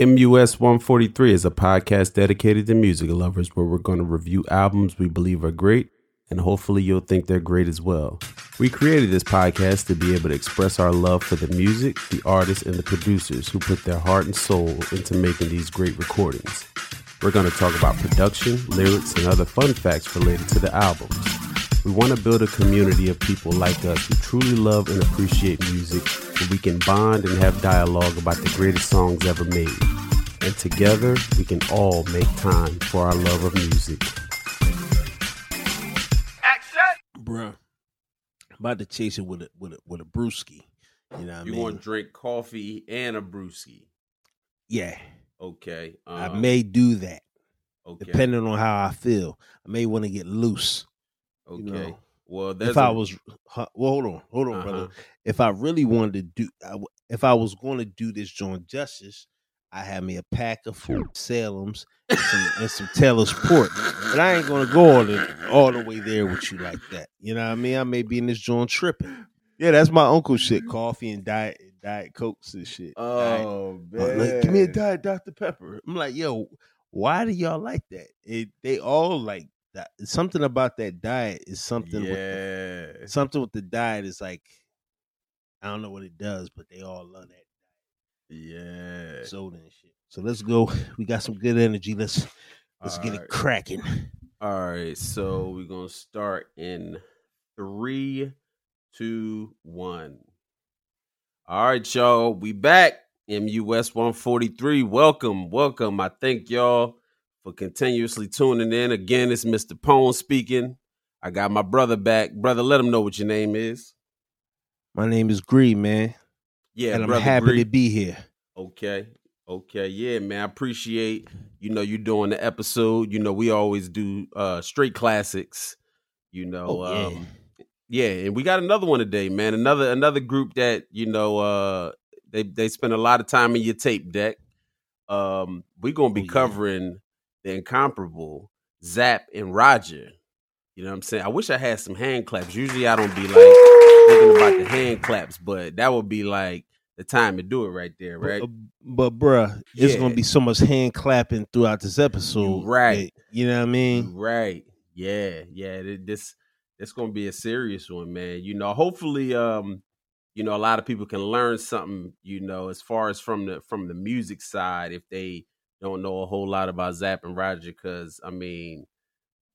MUS 143 is a podcast dedicated to music lovers where we're going to review albums we believe are great and hopefully you'll think they're great as well. We created this podcast to be able to express our love for the music, the artists, and the producers who put their heart and soul into making these great recordings. We're going to talk about production, lyrics, and other fun facts related to the albums. We want to build a community of people like us who truly love and appreciate music, and we can bond and have dialogue about the greatest songs ever made. And together, we can all make time for our love of music. Action! Bruh, I'm about to chase it with a with a with a brewski. You know what I You mean? want to drink coffee and a brewski? yeah, Okay. I um, may do that Okay. depending on how I feel. I may want to get loose. Okay. you know, well, there's if I a- was, well, hold on, hold on, brother. Uh-huh. If I really wanted to do, if I was going to do this joint justice, I had me a pack of Fort Salem's and some, and some Taylor's port. But I ain't gonna go all the all the way there with you like that. You know what I mean? I may be in this joint tripping. Yeah, that's my uncle shit. Coffee and diet diet cokes and shit. Oh uh, man, like, give me a diet Dr Pepper. I'm like, yo, why do y'all like that? It they all like that. Something about that diet is something with the Yeah. something with the diet is like I don't know what it does, but they all love that Yeah. soda and shit. So let's go. We got some good energy. Let's let's get it cracking. All right. So we're gonna start in three, two, one. All right, y'all. We back. MUS 143. Welcome, welcome. I thank y'all for continuously tuning in. Again, it's Mr. Pone speaking. I got my brother back. Brother, let him know what your name is. My name is Gree, man, Yeah, and I'm happy to be here. Okay. Okay. Yeah, man. I appreciate, you know, you doing the episode. You know, we always do uh straight classics. You know, Oh, yeah. um yeah, and we got another one today, man. Another another group that, you know, uh they they spend a lot of time in your tape deck. Um, we're gonna be Oh, yeah. covering the incomparable Zapp and Roger. You know what I'm saying? I wish I had some hand claps. Usually I don't be like thinking about the hand claps, but that would be like the time to do it right there, right? But, uh, but bruh, it's Yeah. gonna be so much hand clapping throughout this episode. right. that- you know what I mean? Right. Yeah. Yeah. This this gonna be a serious one, man. You know, hopefully, um, you know, a lot of people can learn something, you know, as far as from the from the music side, if they don't know a whole lot about Zapp and Roger, because I mean,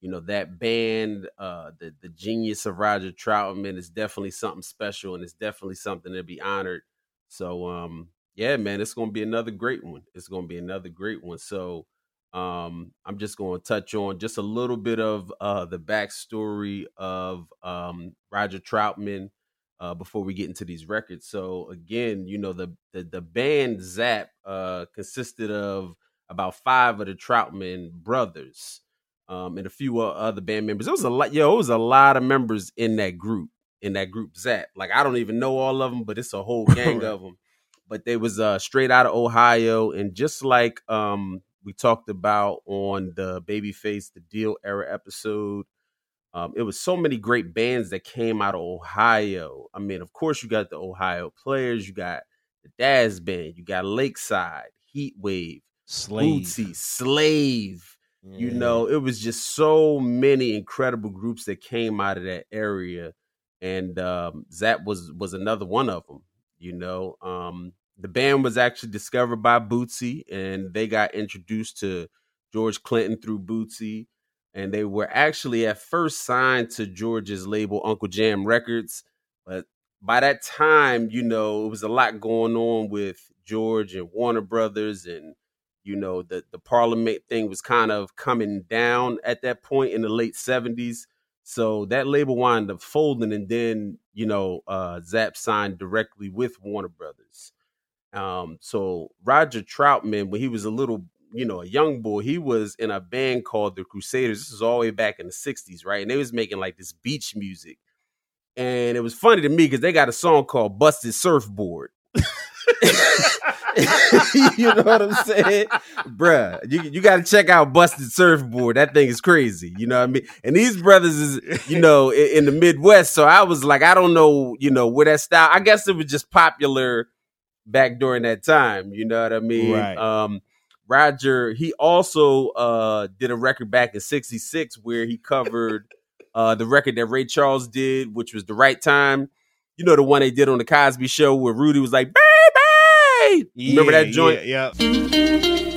you know, that band, uh, the the genius of Roger Troutman is definitely something special and it's definitely something to be honored. So um, yeah, man, it's gonna be another great one. It's gonna be another great one. So um i'm just to touch on just a little bit of uh the backstory of um roger troutman uh before we get into these records so again you know the the, the band zapp uh consisted of about five of the troutman brothers um and a few other band members. It was a lot yo it was a lot of members in that group in that group zapp like i don't even know all of them but it's a whole gang of them but they was uh straight out of ohio and just like um we talked about on the babyface the deele era episode um, it was so many great bands that came out of ohio. I mean of course you got the ohio players you got the dazz band you got lakeside heat wave Slave. Bootsy, slave you know it was just so many incredible groups that came out of that area and um zapp was was another one of them you know um the band was actually discovered by bootsy and they got introduced to george clinton through bootsy and they were actually at first signed to george's label uncle jam records but by that time you know it was a lot going on with george and warner brothers and you know the the parliament thing was kind of coming down at that point in the late 70s so that label wound up folding and then you know uh zapp signed directly with warner brothers. Um so roger troutman when he was a little you know a young boy he was in a band called the crusaders. This was all the way back in the 60s right? And they was making like this beach music. And it was funny to me because they got a song called busted surfboard you know what I'm saying? Bruh, you, you got to check out Busted Surfboard. That thing is crazy. You know what I mean? And these brothers is, you know, in, in the Midwest. So I was like, I don't know, you know, where that style, I guess it was just popular back during that time. You know what I mean? Right. Um, Roger, he also uh, did a record back in '66 where he covered uh, the record that Ray Charles did, which was "The Right Time." You know the one they did on the Cosby Show where Rudy was like, "Baby," remember that joint? Yeah. yeah.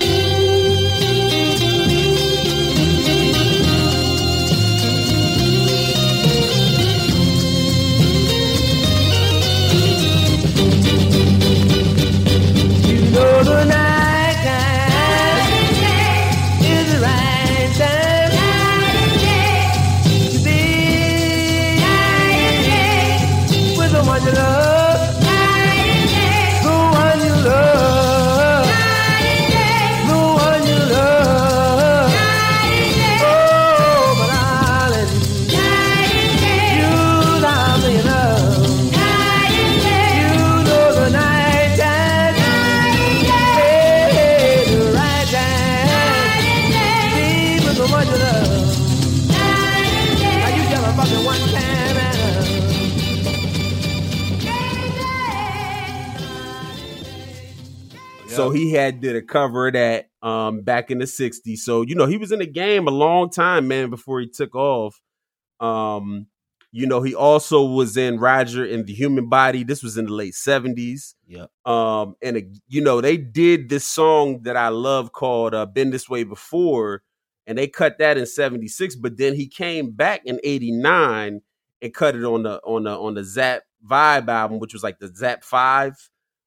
So he had did a cover of that um back in the 60s. So, you know, he was in the game a long time, man, before he took off. Um, you know, he also was in Roger and the Human Body. This was in the late 70s. Yep. Um, and uh, you know, they did this song that I love called uh, Been This Way Before, and they cut that in 76, but then he came back in 89 and cut it on the on the on the Zapp Vibe album, which was like the Zapp 5.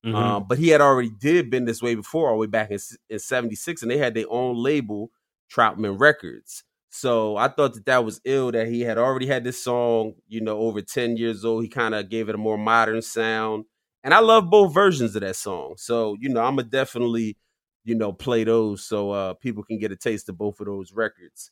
Mhm. Um, but he had already did been this way before, all the way back in, in 76, and they had their own label, Troutman Records. So I thought that that was ill that he had already had this song, you know, over 10 years old. He kind of gave it a more modern sound. And I love both versions of that song. So, you know, I'm going to definitely, you know, play those so uh people can get a taste of both of those records.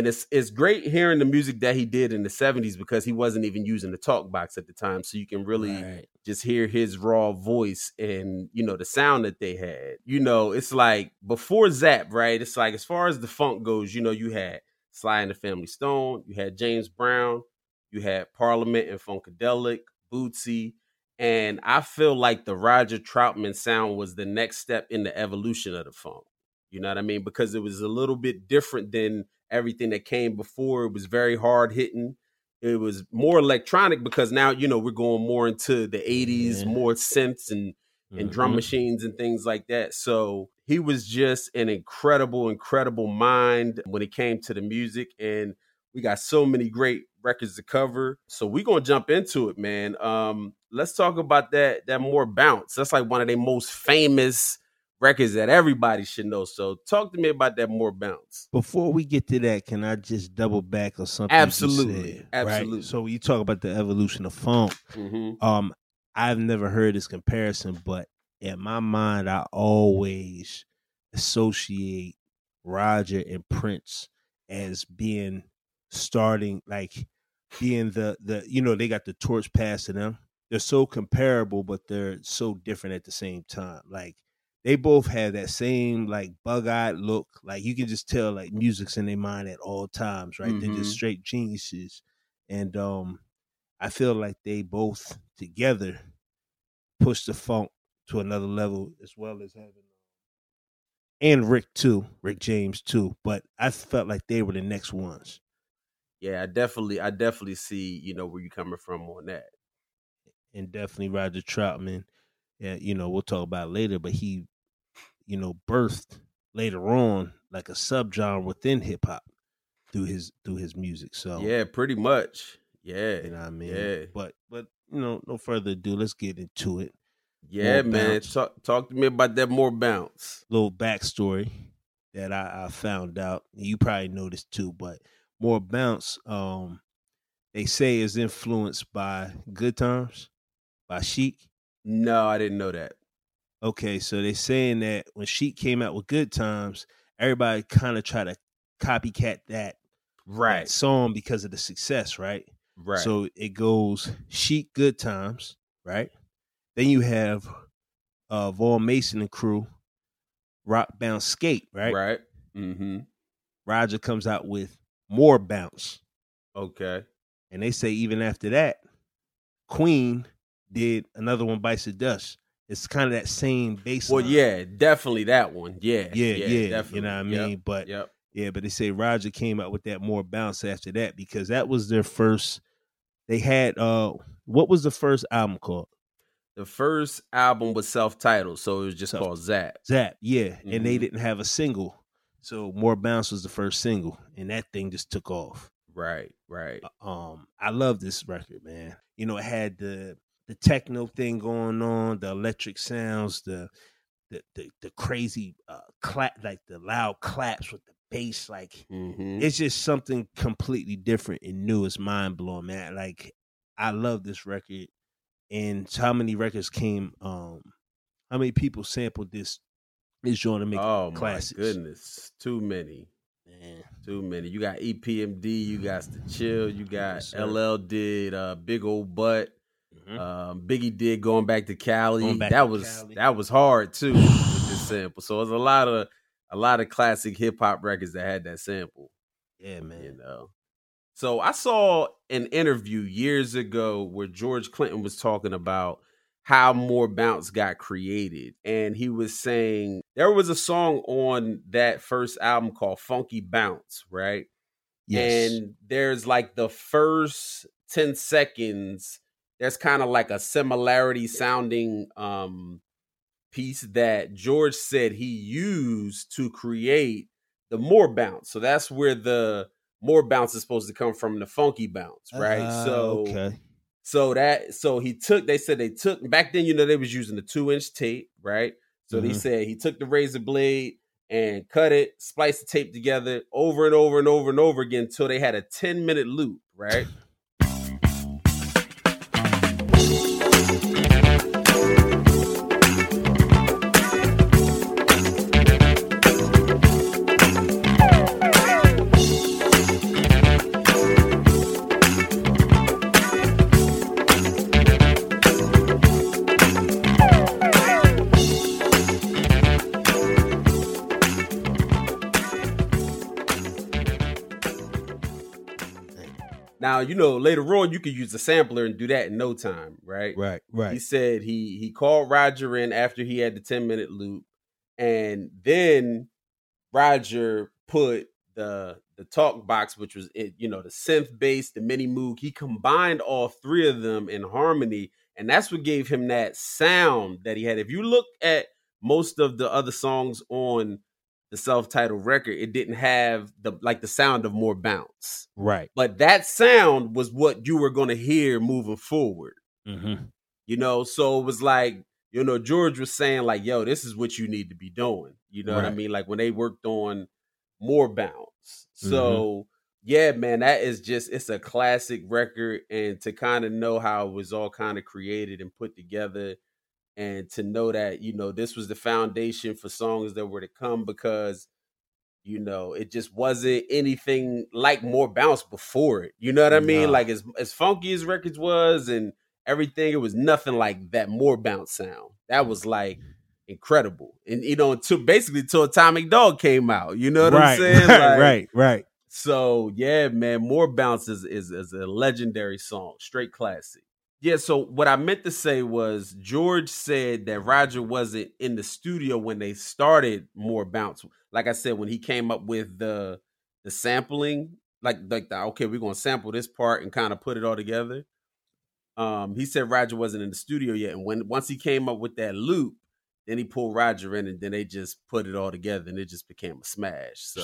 And it's it's great hearing the music that he did in the 70s because he wasn't even using the talk box at the time. So you can really Right. just hear his raw voice and you know the sound that they had. You know, it's like before Zapp, right? It's like as far as the funk goes, you know, you had Sly and the Family Stone, you had James Brown, you had Parliament and Funkadelic, Bootsy, and I feel like the Roger Troutman sound was the next step in the evolution of the funk. You know what I mean? Because it was a little bit different than everything that came before. It was very hard hitting. It was more electronic because now, you know, we're going more into the 80s, Yeah. more synths and and drum Mhm. machines and things like that. So he was just an incredible, incredible mind when it came to the music. And we got so many great records to cover. So we're gonna jump into it, man. Um, let's talk about that that more bounce. That's like one of the most famous records that everybody should know. So talk to me about that more bounce. Before we get to that, can I just double back on something? Absolutely. said, Absolutely. Right? So you talk about the evolution of funk. Mm-hmm. Um, I've never heard this comparison, but in my mind, I always associate Roger and Prince as being starting like being the the you know they got the torch passed to them. They're so comparable, but they're so different at the same time. Like they both have that same like bug-eyed look. Like you can just tell like music's in their mind at all times, right? They're Mhm. just straight geniuses. And um I feel like they both together push the funk to another level as well as having and Rick too, Rick James too. But I felt like they were the next ones. yeah, I definitely, I definitely see, you know, where you're coming from on that. and definitely Roger Troutman. Yeah, you know, we'll talk about it later, but he, you know, birthed later on like a subgenre within hip hop through his through his music. So Yeah, pretty much. Yeah, you know what I mean. yeah. But but you know, no further ado, let's get into it. yeah, More man. Talk, talk to me about that more bounce. Little backstory that I, I found out. You probably noticed too, but more bounce. Um, they say is influenced by Good Times by Chic. No, I didn't know that. Okay, so they're saying that when Chic came out with Good Times, everybody kind of tried to copycat that, that Right, song because of the success, right? right. So it goes Chic Good Times, right? Then you have uh Vaughan Mason and crew, Rock Bounce Skate, right? right. Mm-hmm. Roger comes out with More Bounce. Okay. And they say even after that, Queen did another one Bites the Dust. It's kind of that same bass. Well, yeah, definitely that one. Yeah, Yeah, yeah, definitely. you know what I Yep, mean. But Yep. Yeah, but they say Roger came out with that more bounce after that because that was their first. They had uh, what was the first album called? The first album was self-titled, so it was just Self- called Zapp. Zapp. Yeah, and they Mhm. didn't have a single, so more bounce was the first single, and that thing just took off. Right, right. Um, I love this record, man. You know, it had the the techno thing going on, the electric sounds, the the the, the crazy uh clap, like the loud claps with the bass, like Mm-hmm. it's just something completely different and new. It's mind blowing, man. Like I love this record. And how many records came? Um, how many people sampled this? This joint to make Oh classics? my goodness, too many, Man, too many. You got EPMD, you got the Chill, you got Yes. LL did uh, Big Old Butt. Mhm. Um, Biggie did going back to Cali. Back that to was Cali. that was hard too with this sample. So it's a lot of a lot of classic hip hop records that had that sample. yeah, man. You know. So I saw an interview years ago where George Clinton was talking about how more bounce got created and he was saying there was a song on that first album called Funky Bounce, right? Yes. And there's like the first 10 seconds, there's kind of like a similarity sounding um piece that George said he used to create the more bounce. So that's where the more bounce is supposed to come from the funky bounce, right? Ah, so okay. so that so he took they said they took back then you know they was using the 2 inch tape, right? So they Mhm. said he took the razor blade and cut it, spliced the tape together over and over and over and over again until they had a 10 minute loop, right? Now, you know, later on you could use the sampler and do that in no time, right? Right, right. He said he he called Roger in after he had the 10 minute loop, and then Roger put the the talk box, which was it, you know, the synth bass, the mini moog. He combined all three of them in harmony, and that's what gave him that sound that he had. If you look at most of the other songs on the self-titled record, it didn't have the like the sound of more bounce. Right. But that sound was what you were gonna hear moving forward Mm-hmm. you know so it was like you know george was saying like yo this is what you need to be doing you know what i mean like when they worked on more bounce so yeah man that is just it's a classic record and to kind of know how it was all kind of created and put together and to know that you know this was the foundation for songs that were to come because you know it just wasn't anything like more bounce before it you know what i mean Nah. like as as funky as records was and everything it was nothing like that more bounce sound that was like mm-hmm. incredible and you know until basically till atomic dog came out you know what right, i'm saying Right, Like, right, right. so yeah, man, more bounce is, is is a legendary song, straight classic. Yeah, so what I meant to say was George said that Roger wasn't in the studio when they started more bounce. Like I said, when he came up with the the sampling like like the, okay, we're gonna sample this part and kind of put it all together. Um, he said Roger wasn't in the studio yet, and when once he came up with that loop, then he pulled Roger in, and then they just put it all together, and it just became a smash. So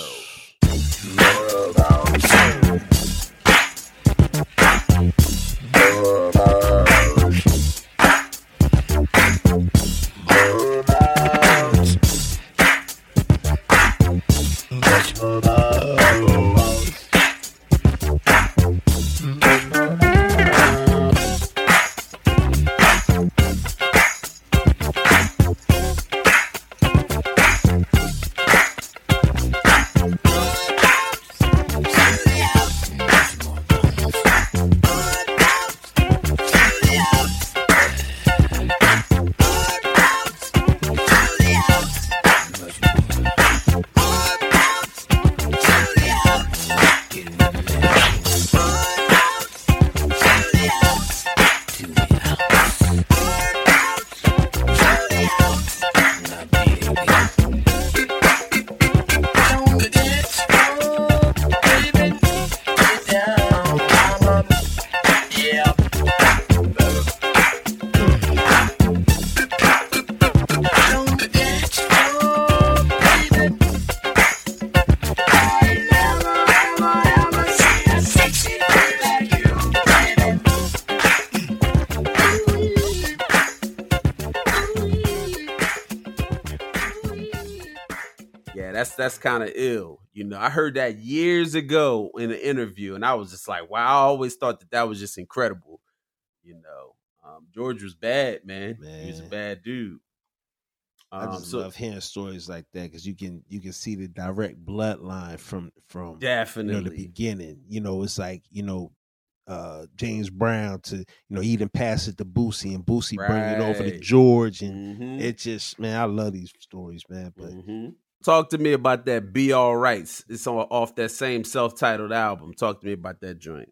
that's kind of ill. You know, I heard that years ago in an interview, and I was just like, wow. I always thought that that was just incredible. You know, um, George was bad, man. He was a bad dude. I Um, just so love hearing stories like that because you can you can see the direct bloodline from from you definitely, know the beginning. You know, it's like you know uh James Brown to you know he didn't pass it to Bootsy and Bootsy bring it over to George and Mhm. it just man I love these stories man. But Mhm. Talk to me about that. Be all right. It's on off that same self-titled album. Talk to me about that joint.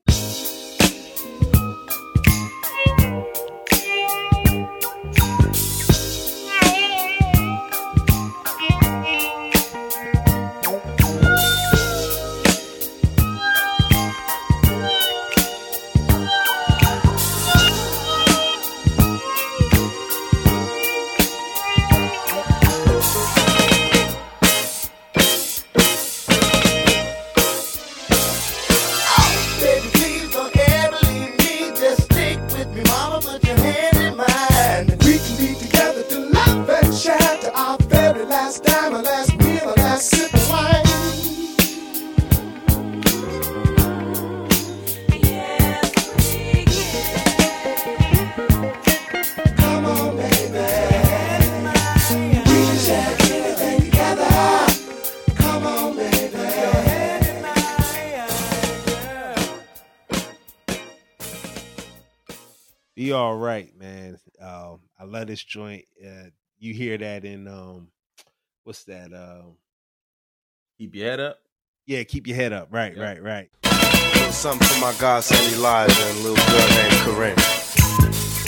Love this joint. Uh, you hear that in um, what's that? Um, Keep your head up. yeah, keep your head up. Right, Yeah. right, right. little something for my god godson Elijah and a little girl named Corinne.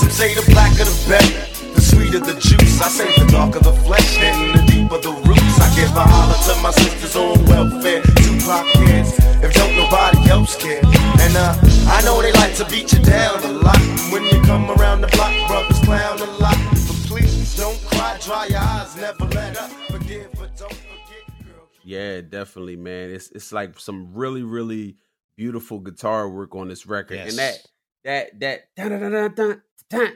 Some say the blacker the better, the sweeter the juice. I say the darker the flesh and the deeper the roots. I give a holler to my sisters on welfare, Tupac kids, if don't nobody else care. And uh, I know they like to beat you down a lot. When you come around the block, brothers clown a lot. But please don't cry, dry your eyes, never let up. Forgive, but don't Yeah, definitely, man. It's it's like some really, really beautiful guitar work on this record, yes. and that that that dun, dun, dun, dun,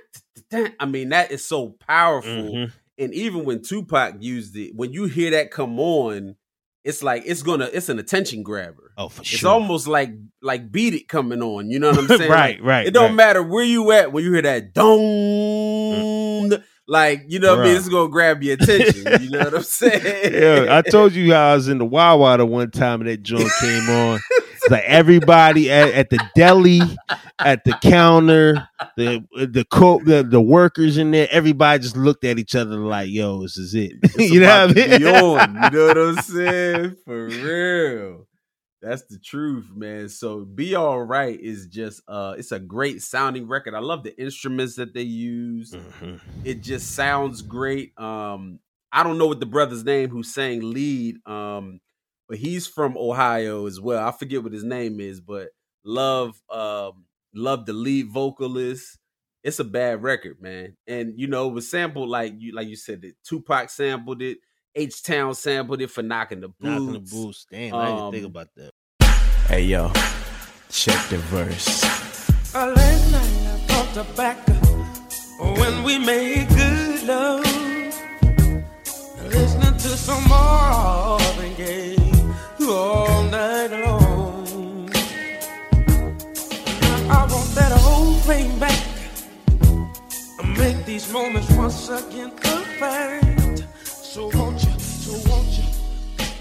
dun, I mean, that is so powerful. Mm-hmm. And even when Tupac used it, when you hear that come on, it's like it's gonna it's an attention grabber. Oh, for It's sure. almost like like beat it coming on. You know what I'm saying? right, Like, right. It don't right. matter where you at when you hear that dong. Like you know what I mean? It's gonna grab your attention. You know what I'm saying? yeah, I told you how I was in the Wawa the one time and that joint came on. It's like everybody at, at the deli, at the counter, the the co- the the workers in there, everybody just looked at each other like, "Yo, this is it." You know what I mean? on, you know what I'm saying? For real. That's the truth, man. So be all right is just uh it's a great sounding record. I love the instruments that they use. Mhm. It just sounds great. Um I don't know what the brother's name who sang lead, um, but he's from Ohio as well. I forget what his name is, but love, um, love the lead vocalist. It's a bad record, man. And you know, it was sampled like you like you said that Tupac sampled it, H Town sampled it for knocking the boots. Knocking the boots. Damn, I didn't think Um, about that. Hey yo, check the verse. Last night I thought tobacco when we made good love. Listening to some Marvin Gaye night long. I want that whole thing back. Make these moments once again perfect. So won't you, so won't you,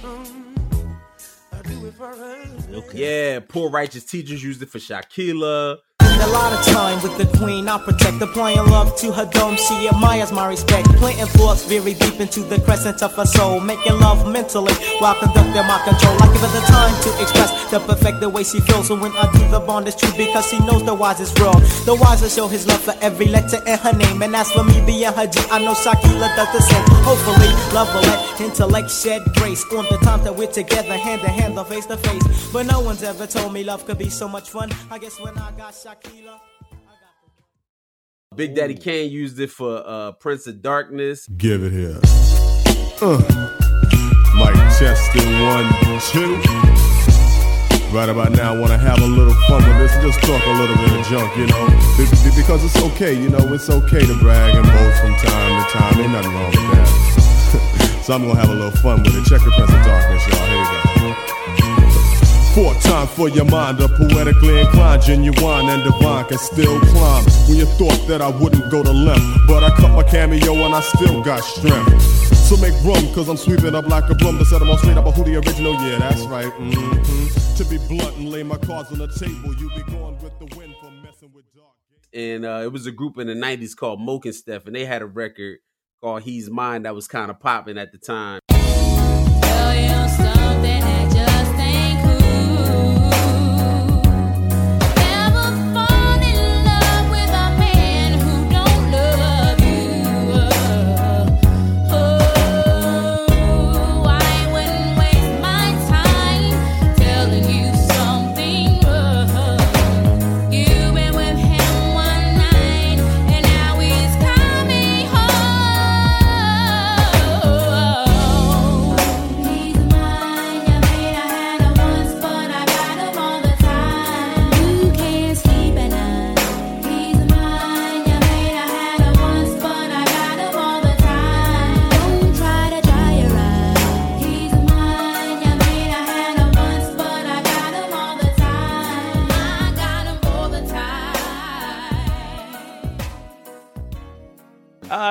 mm, it forever. Yeah, poor righteous teachers used it for Shakiyla. A lot of time with the queen, I protect applying love to her dome. She admires my respect, planting thoughts very deep into the crescent of her soul, making love mentally while conducting my control. I give her the time to express the perfect the way she feels. So when I do the bond, it's true because she knows the wise is. The wise will show his love for every letter in her name, and as for me being her G, I know Shakiyla does the same. Hopefully, love will let intellect shed grace on the time that we're together, hand to hand, or face to face. But no one's ever told me love could be so much fun. I guess when I got Shakiyla. Big Daddy Kane used it for uh, Prince of Darkness. Give it here. Uh. Mike Cheston, one, two. Right about now, I want to have a little fun with this just talk a little bit of junk, you know. Be- be- Because it's okay, you know, it's okay to brag and boast from time to time. Ain't nothing wrong with that. so I'm going to have a little fun with it. Check the Prince of Darkness, y'all. Here we go. Four times for your mind, a poetically inclined, genuine and divine can still climb. When you thought that I wouldn't go to length, but I cut my cameo and I still got strength. So make room, cause I'm sweeping up like a broom to set them all straight up. Who the original? Yeah, that's right. hmm To be blunt and lay my cards on the table, you be going with the wind for messing with dark. and uh, it was a group in the '90s called Mokenstef, and they had a record called "He's Mine" that was kind of popping at the time.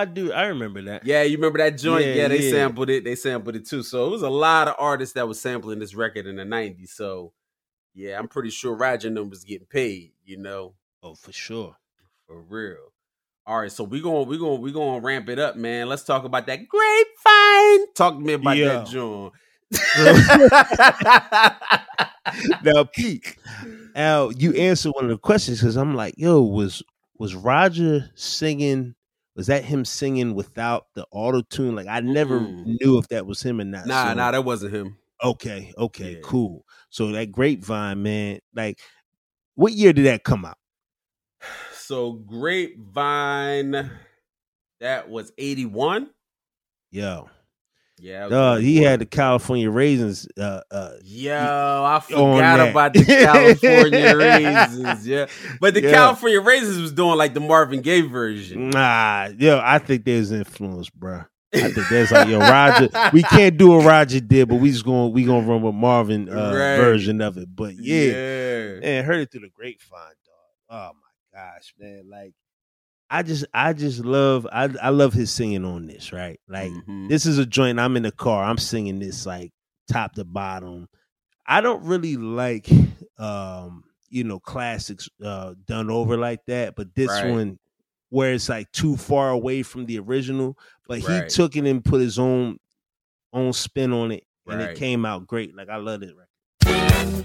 I do. I remember that. Yeah, you remember that joint? Yeah, Yeah, they yeah. sampled it. They sampled it too. So it was a lot of artists that was sampling this record in the '90s. So yeah, I'm pretty sure Roger and them was getting paid. You know, Oh, for sure. for real. All right, so we're going We're going We're going to ramp it up, man. Let's talk about that grapevine. Talk to me about that joint. now, Pete, Al, you answered one of the questions because I'm like, yo, was was Roger singing? Was that him singing without the auto tune? Like, I never Mm. knew if that was him or not. nah, So- nah, that wasn't him. Okay, okay, Yeah. cool. So that grapevine, man, like, what year did that come out? So grapevine, that was 81. Yo, Yeah, uh, he 81. had the California raisins. Uh, uh, Yo, I forgot about the California raisins. Yeah, but the Yeah. California raisins was doing like the Marvin Gaye version. nah, yo, I think there's influence, bro. I think there's like yo Roger. We can't do what Roger did, but we just going we gonna run with Marvin uh, Right. version of it. But yeah, yeah. man, heard it through the grapevine, dog. Oh my gosh, man! Like, I just, I just love, I, I love his singing on this. Right, like Mhm. this is a joint. I'm in the car. I'm singing this like top to bottom. I don't really like, um, you know, classics uh, done over like that. But this Right. one, where it's like too far away from the original, but he Right. took it and put his own own spin on it, and Right. it came out great. Like I love it. Right.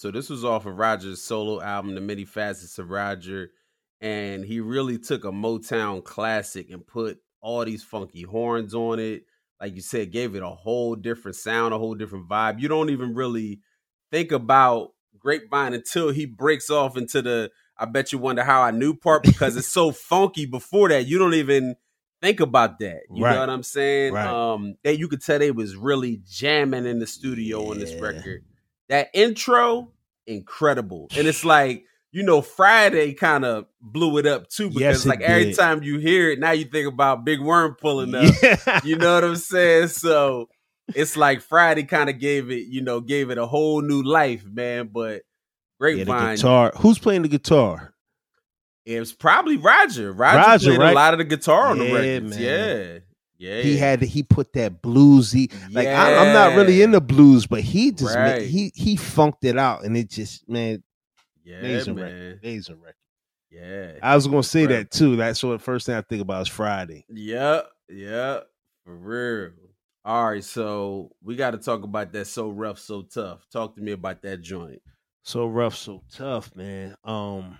So this was off of Roger's solo album, The Many Facets of Roger, and he really took a Motown classic and put all these funky horns on it. Like you said, gave it a whole different sound, a whole different vibe. You don't even really think about Grapevine until he breaks off into the I bet you wonder how I knew part because it's so funky before that. You don't even think about that. You Right. know what I'm saying? Right. Um that you could tell they was really jamming in the studio on this record. That intro, incredible. And it's like, you know, Friday kind of blew it up too because Yes, like every time you hear it, now you think about Big Worm pulling up. Yeah. You know what I'm saying? So it's like Friday kind of gave it, you know, gave it a whole new life, man. But Yeah, the Grapevine, guitar. Who's playing the guitar? it was probably Roger. Roger, Roger, played right? a lot of the guitar on the Yeah, records. man. Yeah, yeah. He had he put that bluesy. Like I, I'm not really Yeah. into blues, but he just Right. he he funked it out, and it just man, yeah, amazing man. record, amazing record. Yeah, I was gonna say that too. That's what the first thing I think about is Friday. Yep, yep, for real. All right, so we got to talk about that. So rough, so tough. Talk to me about that joint. So rough, so tough, man. Um,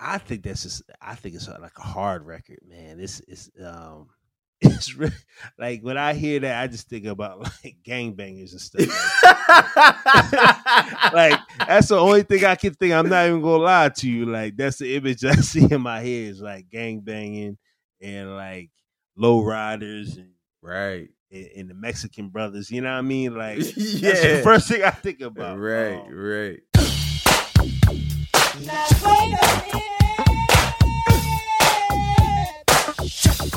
I think that's just, I think it's uh, like a hard record, man. It's it's um it's really like when I hear that, I just think about like gangbangers and stuff. Like, like that's the only thing I can think. I'm not even gonna lie to you. Like that's the image I see in my head is like gang banging and like low riders and right, and, and the Mexican brothers. You know what I mean? Like that's the first thing I think about. right, Um, right.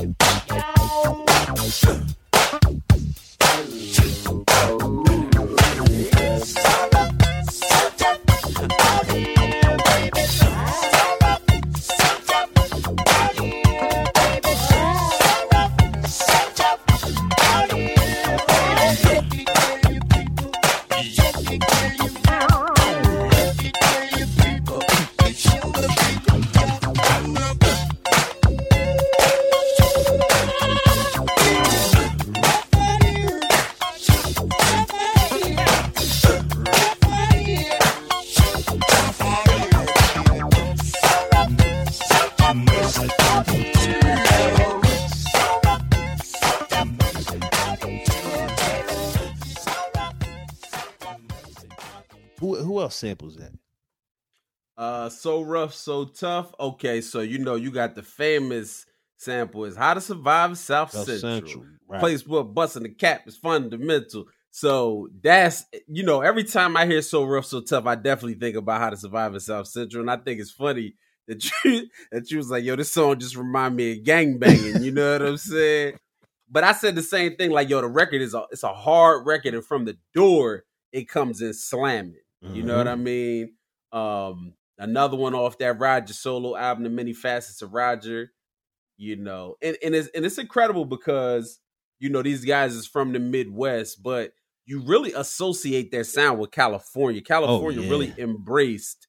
Else samples that? Uh, so rough, so tough. Okay, so you know you got the famous sample is "How to Survive South, South Central." Central, right. Place where busting the cap is fundamental. So that's you know every time I hear "So rough, so tough," I definitely think about how to survive in South Central, and I think it's funny that you that you was like, "Yo, this song just remind me of gang banging." You know what I'm saying? But I said the same thing. Like, yo, the record is a it's a hard record, and from the door it comes in slamming. You know what I mean? Um, another one off that Roger solo album, The Many Facets of Roger. You know, and, and it's and it's incredible because you know these guys is from the Midwest, but you really associate their sound with California. California yeah. really embraced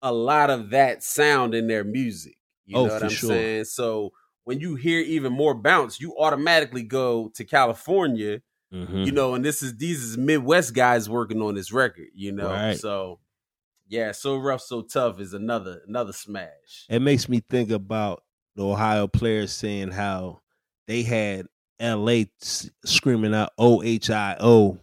a lot of that sound in their music. You Oh, know what I'm sure. saying? So when you hear even more bounce, you automatically go to California Mhm. you know, and this is these is Midwest guys working on this record, you know. Right. So yeah, so rough, so tough is another another smash. it makes me think about the Ohio players saying how they had LA screaming out O H I O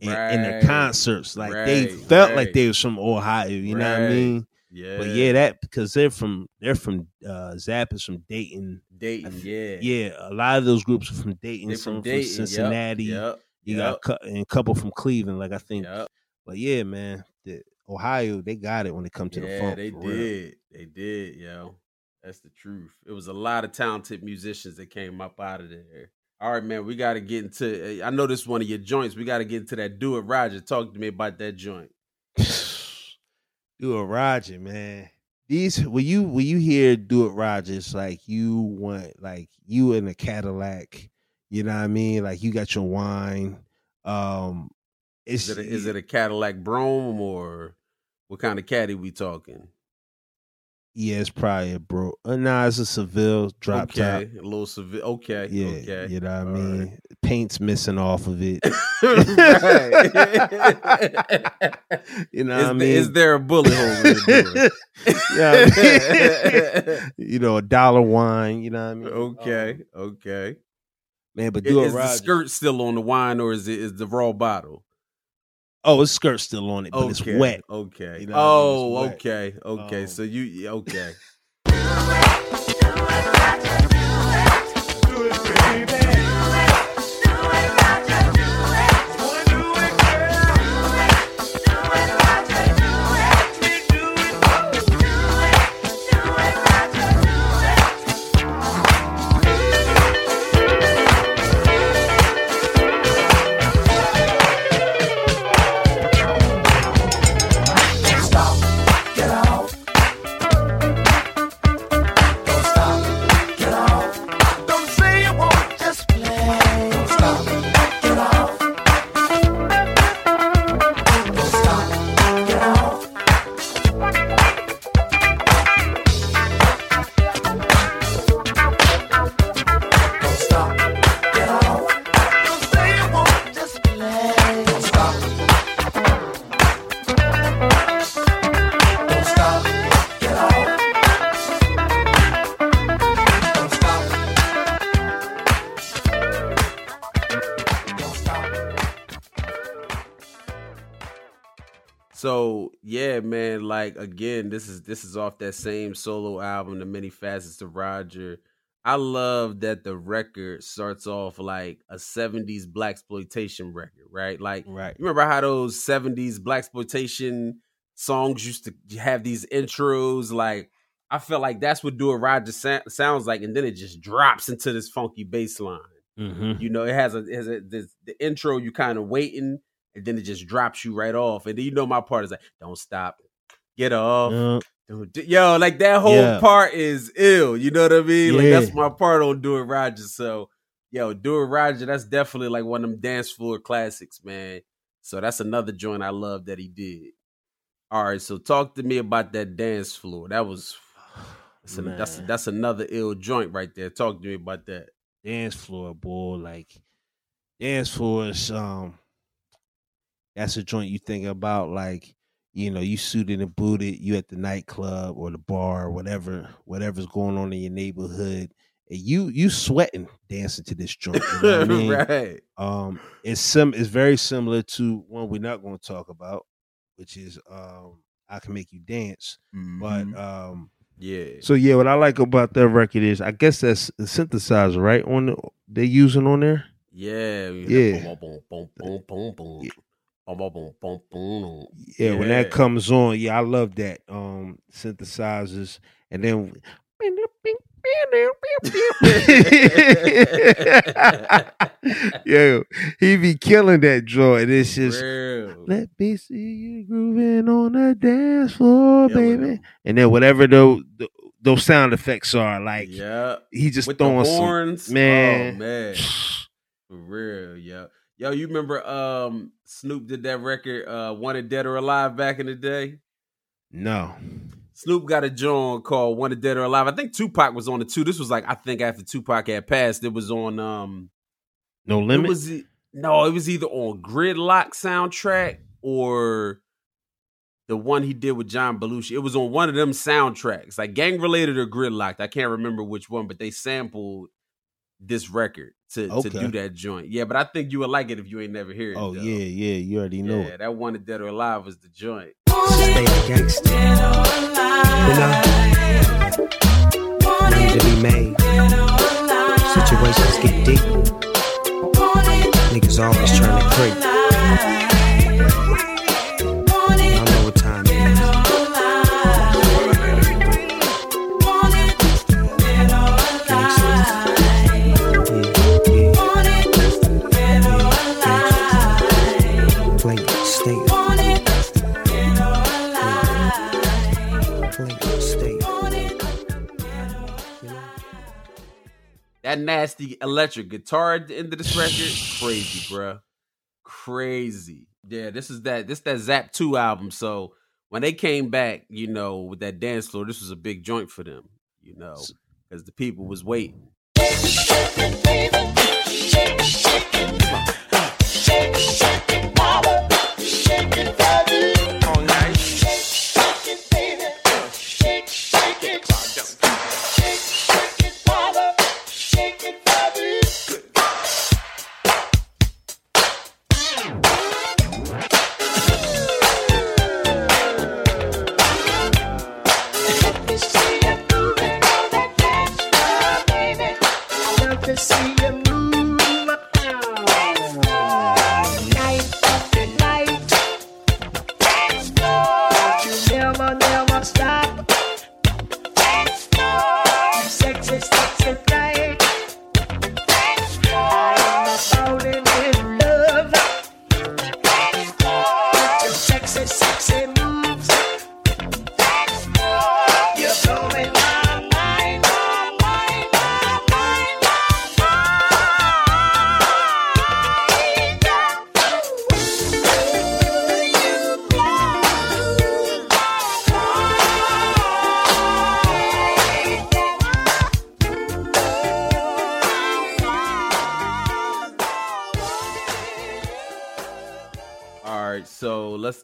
in, in their concerts. Like they Right, felt like they was from Ohio, you know what I mean? Yeah, But yeah, that because they're from they're from uh Zapp is from Dayton. Dayton, yeah, Yeah, a lot of those groups are from Dayton, They some from from, Dayton, yep, Cincinnati. Yep, You yep, got a, and a couple from Cleveland, like I think. yep. But yeah, man, the Ohio they got it when it comes to the yeah, funk. they for real. did, they did, yo. That's the truth. It was a lot of talented musicians that came up out of there. All right, man, we got to get into. I know this is one of your joints. We got to get into that. Do it, Roger. Talk to me about that joint. Do it, Roger, man. These when you when you hear "Do It, Roger," it's like you want like you in a Cadillac. You know what I mean? Like you got your wine. Um, it's Is it a, is it a Cadillac Brougham or what kind of caddy we talking? Yeah, it's probably a bro. Uh, nah, it's a Seville drop okay, top. a little Seville. Okay, Yeah, okay. you know what I mean. right. Paint's missing off of it. You know is, what I the- mean? is there a bullet hole in the I mean, you know, a dollar wine. You know what I mean? okay, Um, okay. man. But do Is the skirt still on the wine, or is it is the raw bottle? Oh, his skirt's still on it, but okay, it's wet. Okay. You know what I mean? oh, wet. okay, okay. Um, so you okay. Again, this is this is off that same solo album, The Many Facets of Roger. I love that the record starts off like a '70s black exploitation record, right? Like Right. you remember how those '70s black exploitation songs used to have these intros? Like I felt like that's what Do It Roger sa- sounds like, and then it just drops into this funky bass line. Mm-hmm. You know, it has a, it has a this, the intro you kind of waiting, and then it just drops you right off. And then you know my part is like, don't stop, get off. Don't Yo, like that whole Yeah. part is ill. You know what I mean? Like that's my part on Do It Roger. So, yo, Do It Roger, that's definitely like one of them dance floor classics, man. So that's another joint I love that he did. All right, so talk to me about that dance floor. That was that's, a, that's that's another ill joint right there. Talk to me about that. dance floor, boy. Like dance floor is um that's a joint you think about like, you know, you suited and booted, you at the nightclub or the bar or whatever, whatever's going on in your neighborhood. And you you sweating dancing to this joint. You know what I mean? right. Um it's sim it's very similar to one we're not going to talk about, which is um I can make you dance. But Mhm. um yeah. so yeah, what I like about that record is I guess that's the synthesizer, right? On the, they using on there. Yeah. Yeah. Boom, boom, boom, boom, boom, boom. Yeah, when that comes on, yeah, I love that. Um synthesizers and then Yo, he be killing that joint. It's just Real. let me see you grooving on the dance floor, Killing baby. And then whatever those those sound effects are, like Yeah. he just With throwing some horns. man. Oh, man. For real, yo. Yo, you remember um Snoop did that record, uh, Wanted Dead or Alive back in the day? No. Snoop got a joint called Wanted Dead or Alive. I think Tupac was on it too. This was like I think after Tupac had passed, it was on um No limit. It was no, it was either on Gridlock'd soundtrack or the one he did with John Belushi. It was on one of them soundtracks, like gang related or Gridlock'd. I can't remember which one, but they sampled this record to, to do that joint. Yeah, but I think you would like it if you ain't never heard it. oh though. yeah, yeah, you already know yeah, it. that Wanted Dead or Alive was the joint. Stay gangster. You know, money to be made. Situations get deep. Niggas always trying to creep. That nasty electric guitar at the end of this record, crazy, bruh. Crazy. Yeah, this is that this that Zapp 2 album. So when they came back, you know, with that dance floor, this was a big joint for them, you know, because the people was waiting. Never,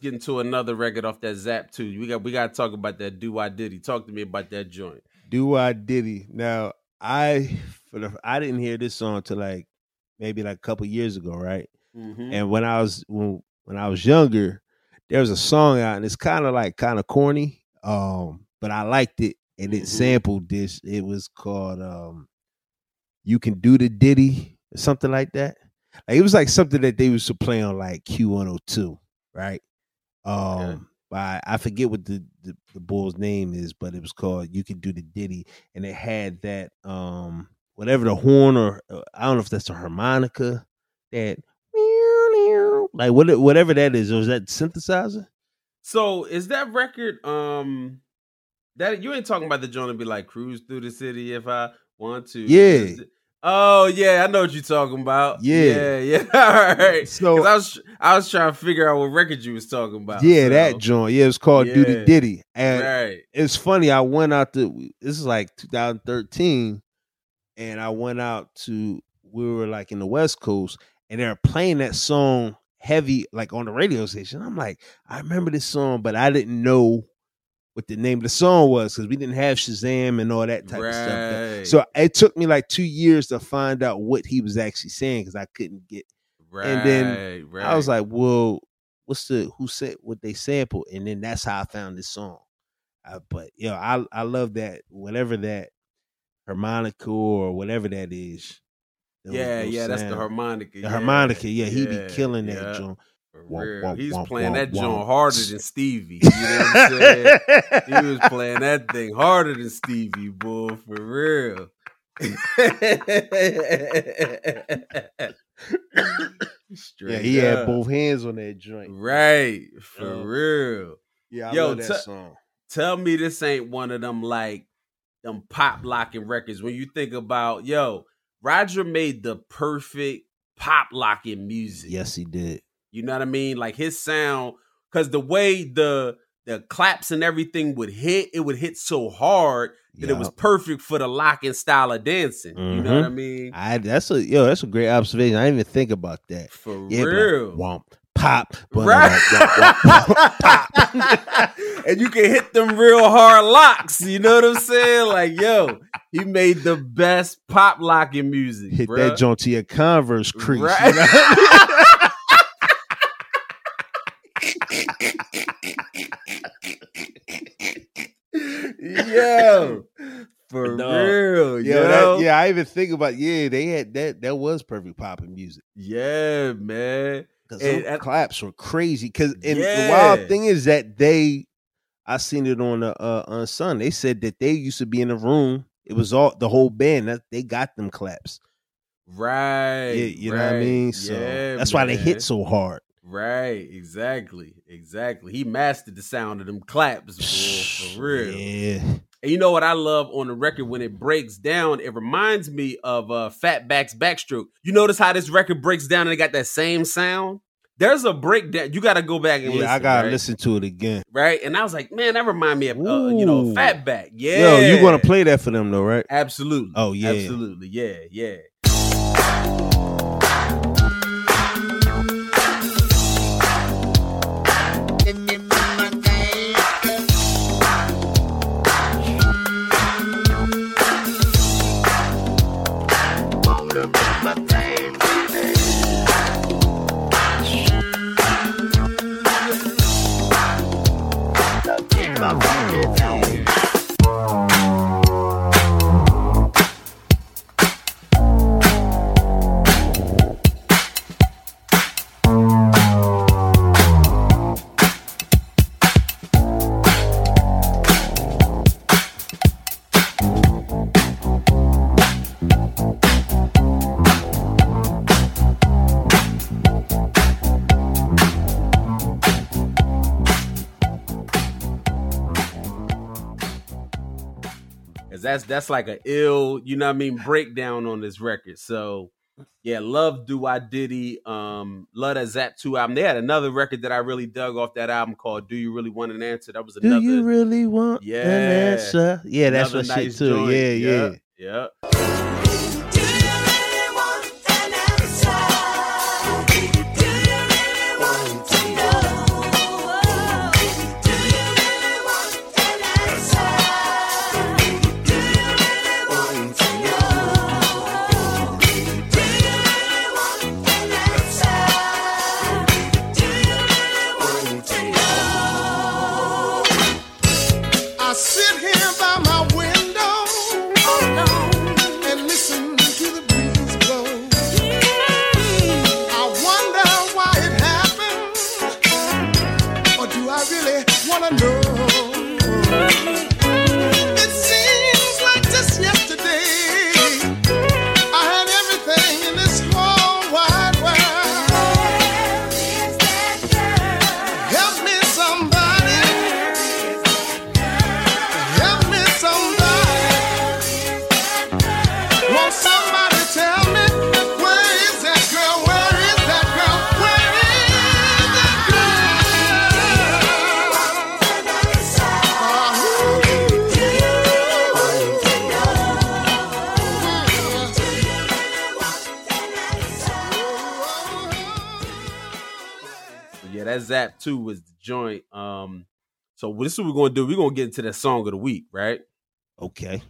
get into another record off that Zapp too. We got we got to talk about that Doo Wa Ditty. Talk to me about that joint. Doo Wa Ditty? Now I for the I didn't hear this song till like maybe like a couple years ago, right? Mhm. And when I was when when I was younger, there was a song out, and it's kind of like kind of corny, um, but I liked it, and it sampled this. It was called um, "You Can Do the Diddy" or something like that. Like, it was like something that they used to play on like Q one hundred two, right? Um, by I forget what the, the the bull's name is, but it was called "You Can Do the Diddy," and it had that um whatever the horn or uh, I don't know if that's a harmonica that like what whatever that is. Was that synthesizer? So is that record um that you ain't talking about the joint to be like cruise through the city if I want to? Yeah. Oh yeah, I know what you're talking about. Yeah. yeah, yeah. All right. So- I was I was trying to figure out what record you was talking about. yeah, so- that joint. Yeah, it was called "Do the Yeah. Diddy," and Right. it's funny. I went out to this is like 2013, and I went out to we were like in the West Coast, and they're playing that song heavy like on the radio station. I'm like, I remember this song, but I didn't know what the name of the song was because we didn't have Shazam and all that type of stuff. Right. So it took me like two years to find out what he was actually saying because I couldn't get. Right, And then Right, I was like, well, what's the who said what they sampled? And then that's how I found this song. Uh, but you know, I I love that whatever that harmonica or whatever that is. Yeah, yeah, that's the harmonica. The yeah, harmonica, yeah, he yeah, be killing that yeah. joint. For Womp, real. womp, He's womp, playing womp, that joint harder than Stevie. You know what I'm saying? he was playing that thing harder than Stevie, boy, for real. Yeah, he had both hands on that joint. Right, for Uh, real. Yeah, I Yo, love that song. Tell me this ain't one of them like them pop locking records. When you think about yo, Roger made the perfect pop locking music. Yes, he did. You know what I mean? Like his sound, because the way the the claps and everything would hit, it would hit so hard that it was perfect for the locking style of dancing. You know what I Mhm. mean? I that's a yo, that's a great observation. I didn't even think about that. For Yeah, like, real. womp, pop, but Right. and you can hit them real hard locks. You know what I'm saying? Like, yo, he made the best pop locking music. hit bruh. that joint to your Converse crease. you know? yo, for No. real, Yeah, that, yeah. I even think about yeah, they had that. That was perfect popping music. Yeah, man. Because And- claps were crazy. Because and the wild thing is that they, I seen it on the uh, on Sun. They said that they used to be in a room. It was all the whole band that they got them claps. Right. Yeah, you know what I mean. So Yeah, that's why they hit so hard. Right, exactly, exactly. He mastered the sound of them claps, boy, for real. Yeah. And you know what I love on the record when it breaks down? It reminds me of uh, Fatback's Backstroke. You notice how this record breaks down and it got that same sound? There's a breakdown. You got to go back and Yeah, listen. I gotta right? listen to it again. Right, and I was like, man, that remind me of uh, you know. Fatback. Yeah, Yo, you gonna play that for them though, right? Absolutely. Oh, yeah. Absolutely. Yeah. Yeah. That's that's like a ill, you know what I mean, breakdown on this record. So yeah, love Doo Wa Ditty, um, love that Zapp 2 album. They had another record that I really dug off that album called Do You Really Want an Answer? That was Do another you really want Yeah. an answer? Yeah, that's what nice shit too. joint. Yeah, yeah. Yeah. Yeah. That Zapp 2 was the joint. Um, so this is what we're gonna do. We're gonna get into that song of the week, right? Okay.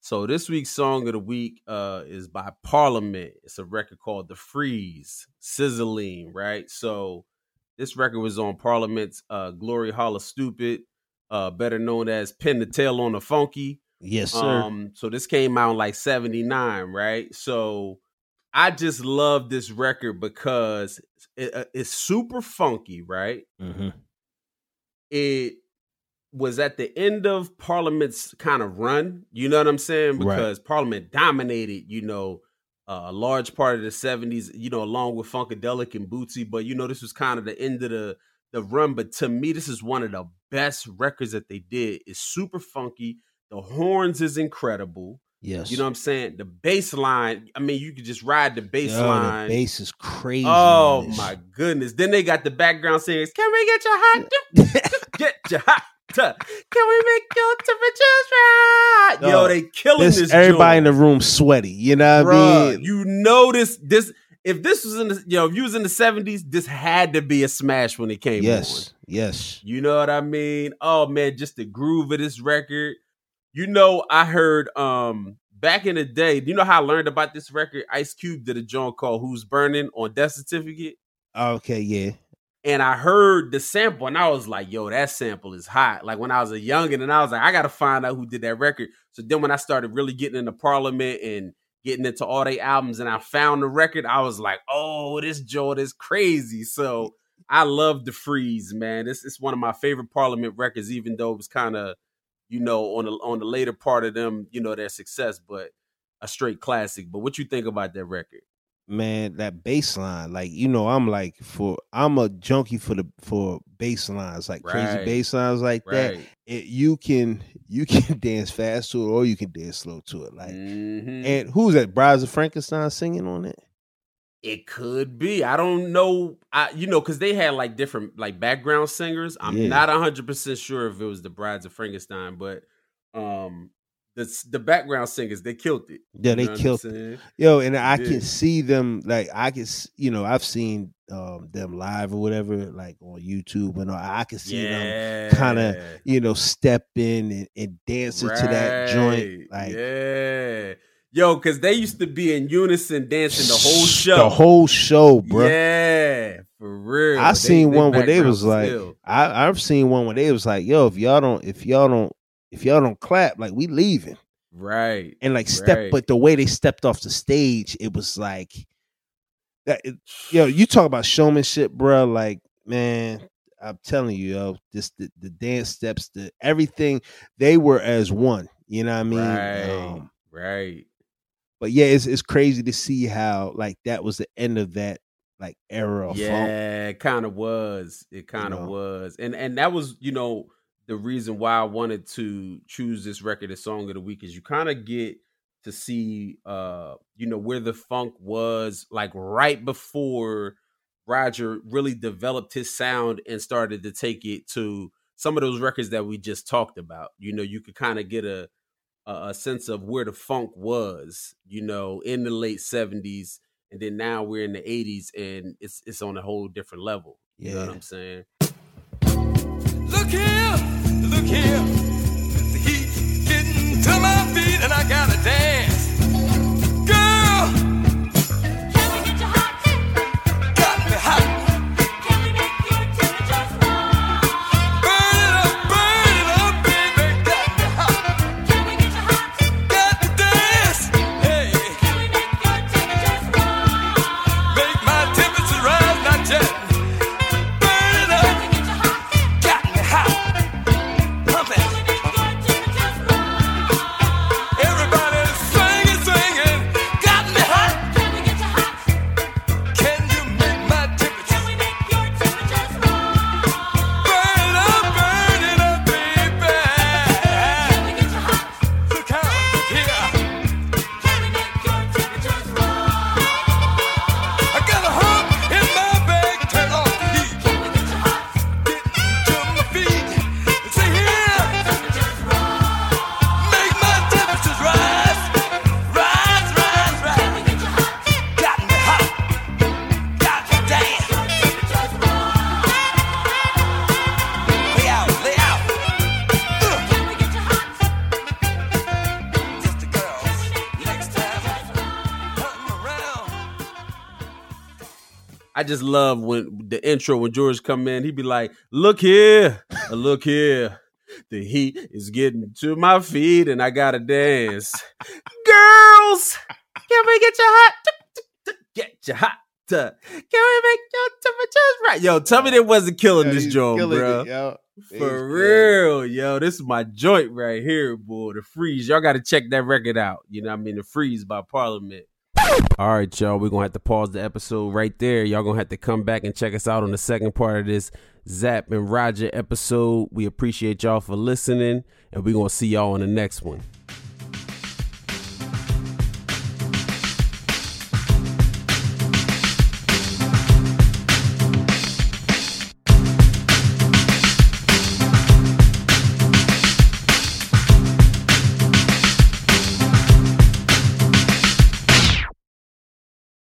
So this week's song of the week uh is by Parliament. It's a record called The Freeze, Sizzling, right? So this record was on Parliament's uh Gloryhallastoopid, uh better known as Pin the Tail on the Funky. Yes, sir. Um, so this came out in like 79, right? So I just love this record because it, uh, it's super funky, right? hmm It was at the end of Parliament's kind of run, you know what I'm saying? Right. Because Parliament dominated, you know, uh, a large part of the 70s, you know, along with Funkadelic and Bootsy, but you know, this was kind of the end of the the run. But to me, this is one of the best records that they did. It's super funky. The horns is incredible. Yes. You know what I'm saying? The baseline. I mean, you could just ride the baseline. Yo, the bass is crazy. Oh my goodness. Then they got the background singers. Can we get your hot get your hot? Can we make your temperatures right? Yo, Yo, they killing This, this. everybody in the room sweaty. You know what I mean? you notice this if this was in the you know, if you was in the 70s, this had to be a smash when it came on. yes. Yes. You know what I mean? Oh man, just the groove of this record. You know, I heard um back in the day, do you know how I learned about this record? Ice Cube did a joint called Who's Burning on Death Certificate. Okay. Yeah. And I heard the sample and I was like, yo, that sample is hot. Like when I was a youngin' and I was like, I gotta find out who did that record. So then when I started really getting into Parliament and getting into all their albums and I found the record, I was like, oh, this joint is crazy. So I love the freeze, man. This is one of my favorite Parliament records, even though it was kind of, you know, on the on the later part of them, you know, their success, but a straight classic. But what you think about that record? Man, that bass line, like you know, I'm like for I'm a junkie for the for bass lines, like crazy Right. bass lines like that. Right. It, you can you can dance fast to it or you can dance slow to it. Like Mhm. and who's that? Brides of Funkenstein singing on it? It could be. I don't know. I you know because they had like different like background singers. I'm Yeah. not hundred percent sure if it was the Brides of Funkenstein, but um the the background singers they killed it. Yeah, they know what I'm killed saying? Yo, and I They can see them like I can, you know, I've seen um them live or whatever, like on YouTube, and all. I can see them kind of, you know, step in and, and dancing to that joint. Like yeah, yo, because they used to be in unison dancing the whole show. the whole show, bro. Yeah, for real. I They- seen they one where they was like, still. I I've seen one where they was like, yo, if y'all don't, if y'all don't, if y'all don't clap, like we leaving. right, and like step right. but the way they stepped off the stage it was like that it, yo you talk about showmanship bro like man i'm telling you yo this the, the dance steps the everything they were as one you know what i mean right, um, right. But yeah it's, it's crazy to see how like that was the end of that like era of funk Yeah, it kind of was. It kind of know? was, and and that was you know the reason why I wanted to choose this record as song of the week is you kind of get to see uh you know where the funk was like right before Roger really developed his sound and started to take it to some of those records that we just talked about. You know, you could kind of get a a, a sense of where the funk was, you know, in the late seventies, and then now we're in the eighties, and it's it's on a whole different level. You know what Yeah. I'm saying? Look here, look here. The heat getting to my feet and I gotta dance. Just love when the intro when George come in, he'd be like, "Look here, uh, look here, the heat is getting to my feet, and I gotta dance." Girls, can we get you hot? Get you hot. Can we make your temperatures right? Yo, tell me they wasn't killing Yo, this joint, bro. it, yo. For real, yo, this is my joint right here, boy. The Freeze. Y'all got to check that record out. You know what I mean? The Freeze by Parliament. All right, y'all. We're going to have to pause the episode right there. Y'all going to have to come back and check us out on the second part of this Zapp and Roger episode. We appreciate y'all for listening, and we're going to see y'all on the next one.